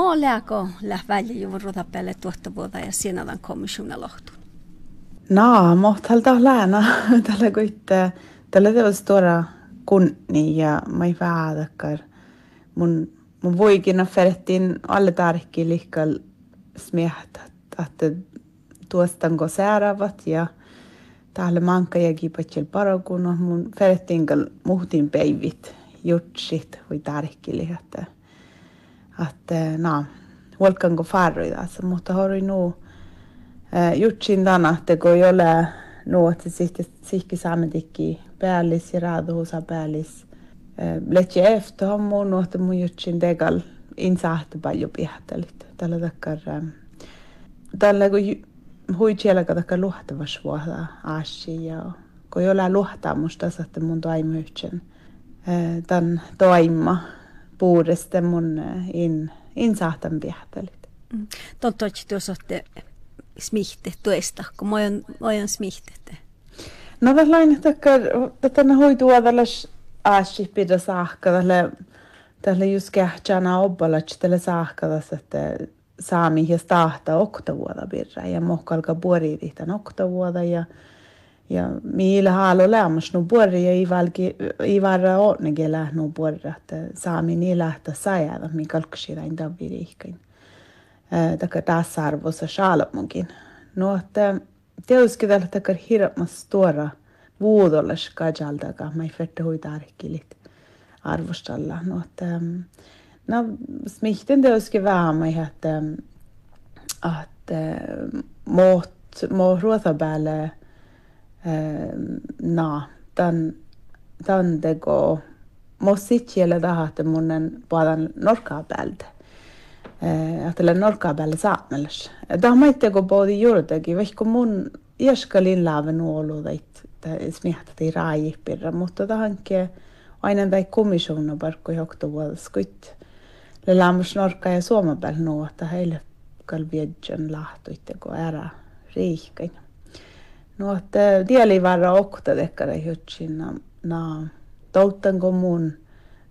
Lääkö läh väliä juuri rotapelle tuotta vuotta ja sienadan komissiona lohtu? No, mohtalta läänä tällä kuitte. Tällä teos stora kunni ja mä ei väärkar. Mun, mun voikin ferrettiin alle tärkki liikkal smiehtä, että tuostanko säärävät ja täällä manka ja kipatsel parakunno mun ferrettiin muhtin päivit jutsit voi tärkki liikkää att na huolkanko farroidassa, mutta hori nu jutsin tänä, että kun ei ole nu, että sitten sihki saametikki päällis ja raaduhusa päällis. Letje efter har mun että mun jutsin tegal insahti paljon pihtelit. Tällä takkar tällä kun hui siellä katakka luhtavas vuoda aasi ja kun ei ole luhtaa musta että mun toimuyhtsen tämän toimma puudesta mun eh, in, in saatan pihtelit. Mm. Että tuossa olette smihte tuesta, kun mä oon, mä oon smihtete. No tällainen, että tänne hoituu tällais aasi pidä saakka, tälle tälle just kähtsänä obballa, että tälle saakka että saami ja tahta oktavuoda pirra ja mohkalka puori oktavuoda ja ja miillä haalo lämmäs no puori ja ivalki ivara onnege lähnu puori että saami niin lähtä sajada mi kalkshi rain daviri ihkain taka taas arvossa shalmunkin no että teoski tällä takar hirmas tuora vuodollas kajaldaga mai fette hui tarkkilit arvostalla no että no smihten teoski vähämä että att mått må ruota päälle na, tämän, tämän teko, mossit siellä tahatte munnen puhutaan norkaa päältä. Ajattelen norkaa päällä saamelles. Tämä mä itse kun puhutin juurtakin, vaikka mun ieskalin laaven ollut, että smihtäti raajipirra, mutta tahankin aina tai komissiona parkko johto vuodessa, kun le lämmäs norkaa ja suomen päällä nuota heille kalviedjan lahtoitte, kun ära riihkain. No, että tieli varra okta tekkare hytsin na, na touttan mun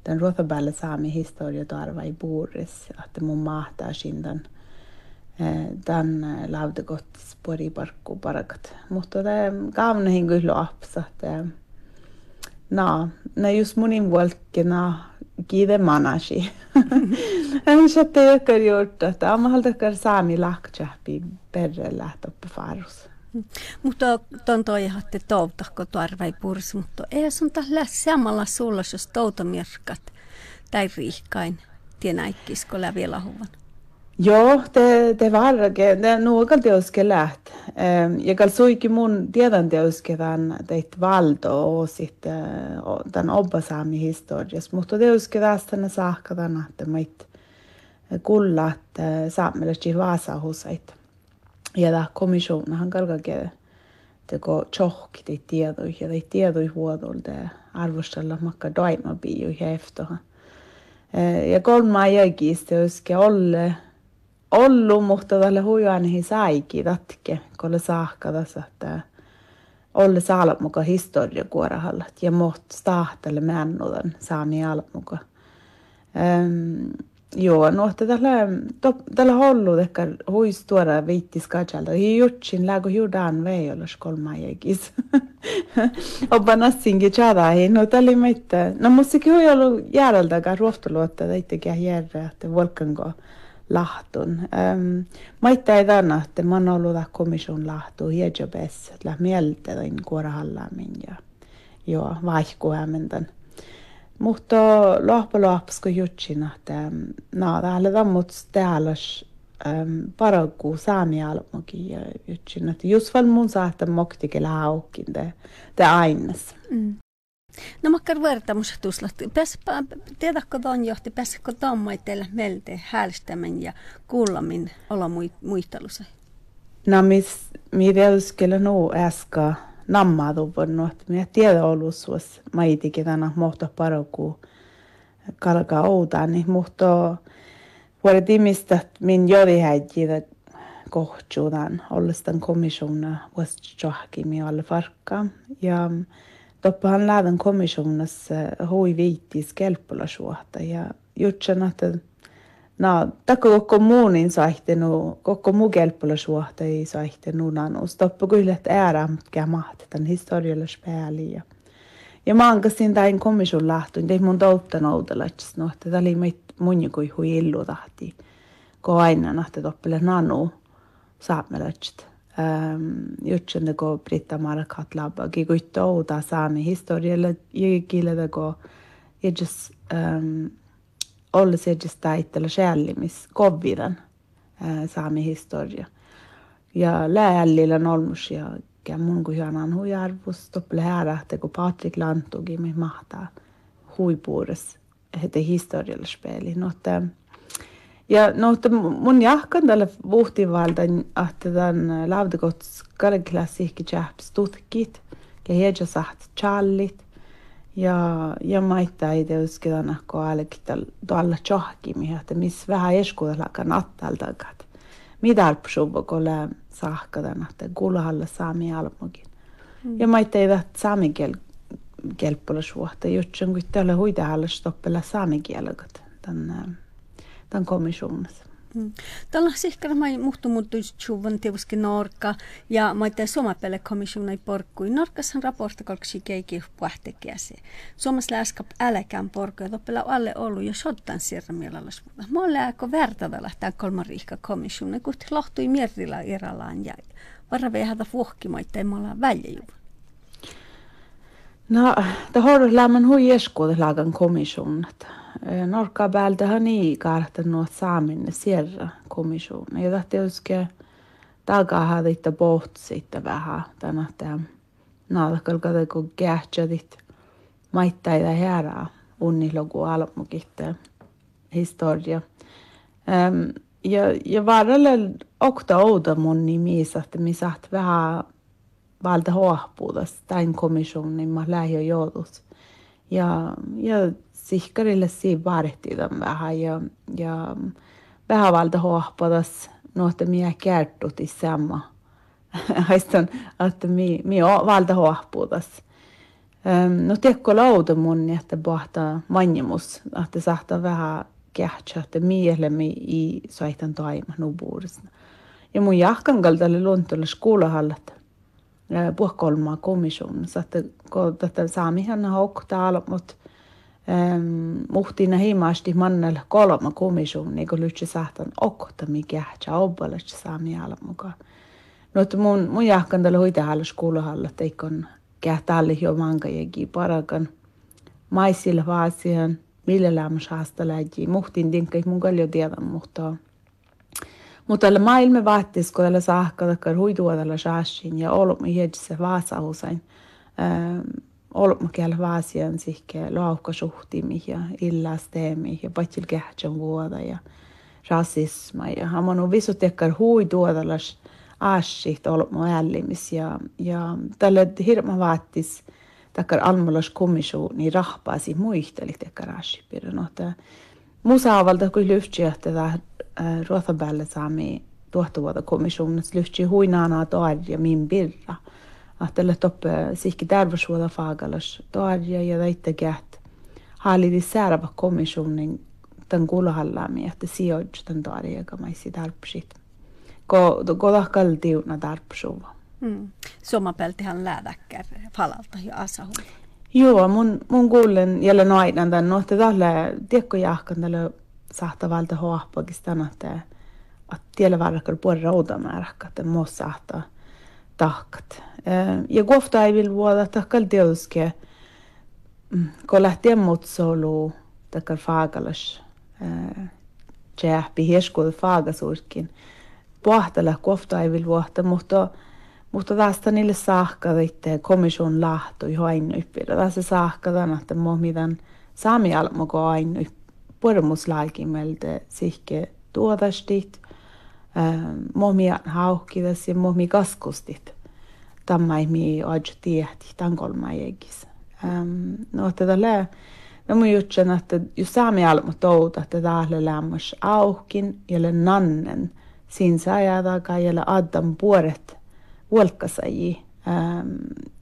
den ruothabälle saami historia tarva i buuris, että mun mahtaa sindan tämän lautakottis poriparkku parakat. Mutta tämä kaavnehin kyllä apsa, että na, na just munin vuolkkina kiide manasi. En se teekar gjort, että ammahaltakar saami laktsahpi perre lähtoppi farus. Mutta ton toi hatte toutahko tarvai purs, mutta ei sun tällä samalla sulla, jos toutamirkat tai riihkain tienäikkisko läpi lahuvan. Joo, det, det var det. Det är något jag ska lärt. Jag kan så mycket mun tiedän teoske tämän teit valdo och sitt den obbasami historias, mutta teoske tästä ne saakka tämän, että meit kullat saamelaisesti vaasahusait tämä komissionahan kalkake teko tjohki tei tiedoi ja tei tiedoi huodolta arvostella makka daima biu ja eftohan. Ja kolma jägistä olisikin olle ollu, mutta tälle huijaanihin saikin tatke, kun saakka tässä, että olle saalat muka historia kuorahallat ja moht stahtelle männudan saami alat muka. Um, Joo, no että tällä, tällä hollu ehkä huis tuoda viittis katsalta. Hi jutsin lägo judan vei olla kolma jäkis. Oppa nassinkin chadahi. No tällä meitä. No musikin hui ollut järjeltäkään ruoftoluotta teittekin järjä, että volkanko lahtun. Um, Maitta ei tänä, että mä oon ollut komission lahtu hiedjobessa, että mieltä toin kuorahallaamin ja joo, vaihkuhämmentän. Mutta lohpaloapsko jutsin, että no, täällä tammut täällä um, paraku saami almokin ja jutsin, että just val mun saattaa moktikella haukin te, te aines. Mm. No makkar vertamustuslat. Tiedätkö ton johti, pääsikö tommoitteilla melte häälstämän ja kuullamin olla muistelussa? No mis, mi reuskele no äsken nammaaduvannut. Minä tiedä ollut suos maitikin tänä mohto paraku kalka outani, mutta vuodet timistä min jodi häijitä kohtsuudan ollestan komissiona vuosi johki alle farkka. Ja toppahan lähden komissionassa hui viittis kelppulasuotta ja jutsen, että Takko koko muunin saihtenu, koko muu kelppolasuhta ei saihtenu nanu. Stoppa kyllä, että ääräm kämahti tämän historialle pääli. Ja, mä ankasin tain komissun lähtöön, tein mun toutta noutelats, no, että tämä oli mun kuin hui illu tahti. Ko aina nahti toppele nanu saamelats. Um, jutsen ko Britta Markat labba, ki kuitto outa saami historialle, jykille ko, ja um, olla taitella själlimis kovvidan saami historia. Ja läällillä on ollut ja mun kun hieman huijarvus topple härähte kun Patrik Lantugi mi mahtaa huipuures hete historialla speli. No, että, ja no, että mun jahkan tällä vuhtivalta, että tämän lautakots kalklassikki chaps tutkit, ja heidä saht challit, ja, ja maittaa itse usketaan, kun alekita tuolla johkimi, että missä vähän eskuudella kannattalta, että mitä arpsuva, kun ole sahkadan, että kuulahalla saami almokin. Mm. Ja maittaa ei saami kiel, kelppola suhta, jutsen kun täällä huidahalla stoppella saami kielakot tämän, tämän komissionissa. Mm. Tällä sihkara mai muhtu muuttuisi chuvan tiuski norka ja maite somapelle komissionai porkkui. Norkassan raportta kolksi keiki puhtekiäsi. Suomessa läskap äläkään porkku ja toppela alle ollut jo sottan sirra mielellä. Molle aiko vertada lähtää kolman riikka komissione, kun lohtui mierrillä iralaan ja varra vehätä fuhkimaita ei me ollaan väljäjuva. No, det har lämmen hui eskuudelaagan komissionat. Norka päältähän niin kartanut saaminne sierra komissiona. Ja tahti uske takaa hadita siitä vähän tänä tämä nalkalkata kun kähtsätit maittaita härää unnilogu almukitte historia. Ja, ja varrella okta ouda mun nimissä, että mi saat vähän valta hoahpuutas tämän komissionin mä lähiö joutus. Ja, ja sihkarille siinä vaadittiin vähän ja, ja vähän valta hoahpuutas nuotta minä kertuti samma. Haistan, että mi, mi valta hoahpuutas. No tiekko lauta mun, että pohtaa manjemus, että saattaa vähän kähtsä, että mielemme i soitan toima nubuudesta. Ja mun jahkan kaltalle luontolle skuulahallat puhkolmaa komissionissa, että kun tätä saamihan hauktaa, mutta muhtina himaasti mannella kolma komission, niin kuin lyhtsä sahtan okta, mikä ja obbalasta saami mukaan. No, että mun, mun jahkan tällä skuulahalla, että eikon kähtälle jo mankajekin parakan maisilla vaasihan, millä lämmäs haasta läji. Muhtin tinkkai mun kaljo tiedä, mutta mutta tällä maailma vaattis, kun tällä saakka takkar huidua tällä shashin ja olemme hiedessä vaasausain. Olemme kielä vaasian sihke laukkasuhtimi ja illasteemi ja patsil kähtsän vuoda ja rasisma. Ja hamanu visu tekkar huidua tällä ashit olemme ällimis ja, ja tällä hirma vaattis takkar almalas komissu niin rahpaasi muisteli tekkar ashipirra. No, Musa avalta kuin lyftsiä tätä ruotsabälle saami tuohtuvuota komissionissa lyhtsi huinaana toarja min birra. Ahtelle toppe sihki terveyshuolta faagalas toarja ja taitte käht. Haalidi säärävä komissionin tämän kuulahallaami, että sijoitsi tämän toarja, joka maisi tarpsit. Ko, ko tahkal tiuna tarpsuva. Mm. Somapeltihan lääväkkär falalta ja asahu. Joo, mun, mun kuulen jälleen aina tämän, no, että tällä tiekko jahkan tällä sahtavalta hoahpakistan, että att tiellä varkar på roudamäärä, että muu sahtaa tahkat. Ja kohta ei vil vuoda tahkal teuske, kun lähtee mut solu takar faagalas, tjääppi hieskuudu faagasuurkin. Pohtella kohta ei vil vuoda, mutta mutta tästä niille saakka itse komission lahto jo aina yppidä. Tässä saakka tämän, että mo mitään saami almoko aina pormuslaakimelta sihke tuodastit, momi haukkidas ja momi kaskustit. Tämä ei mi ojo tiehti, tämän kolma jäkis. No, että tällä No mun jutsen, että jos saami almo touta, että täällä lämmäs aukin, ja nannen, siinä saa ja addan puoret, vuolkkasaji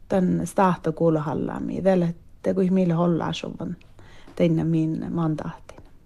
tämän stahto kuulohallaami. Tällä te kuin millä hollaa sovan teidän min mandaatti.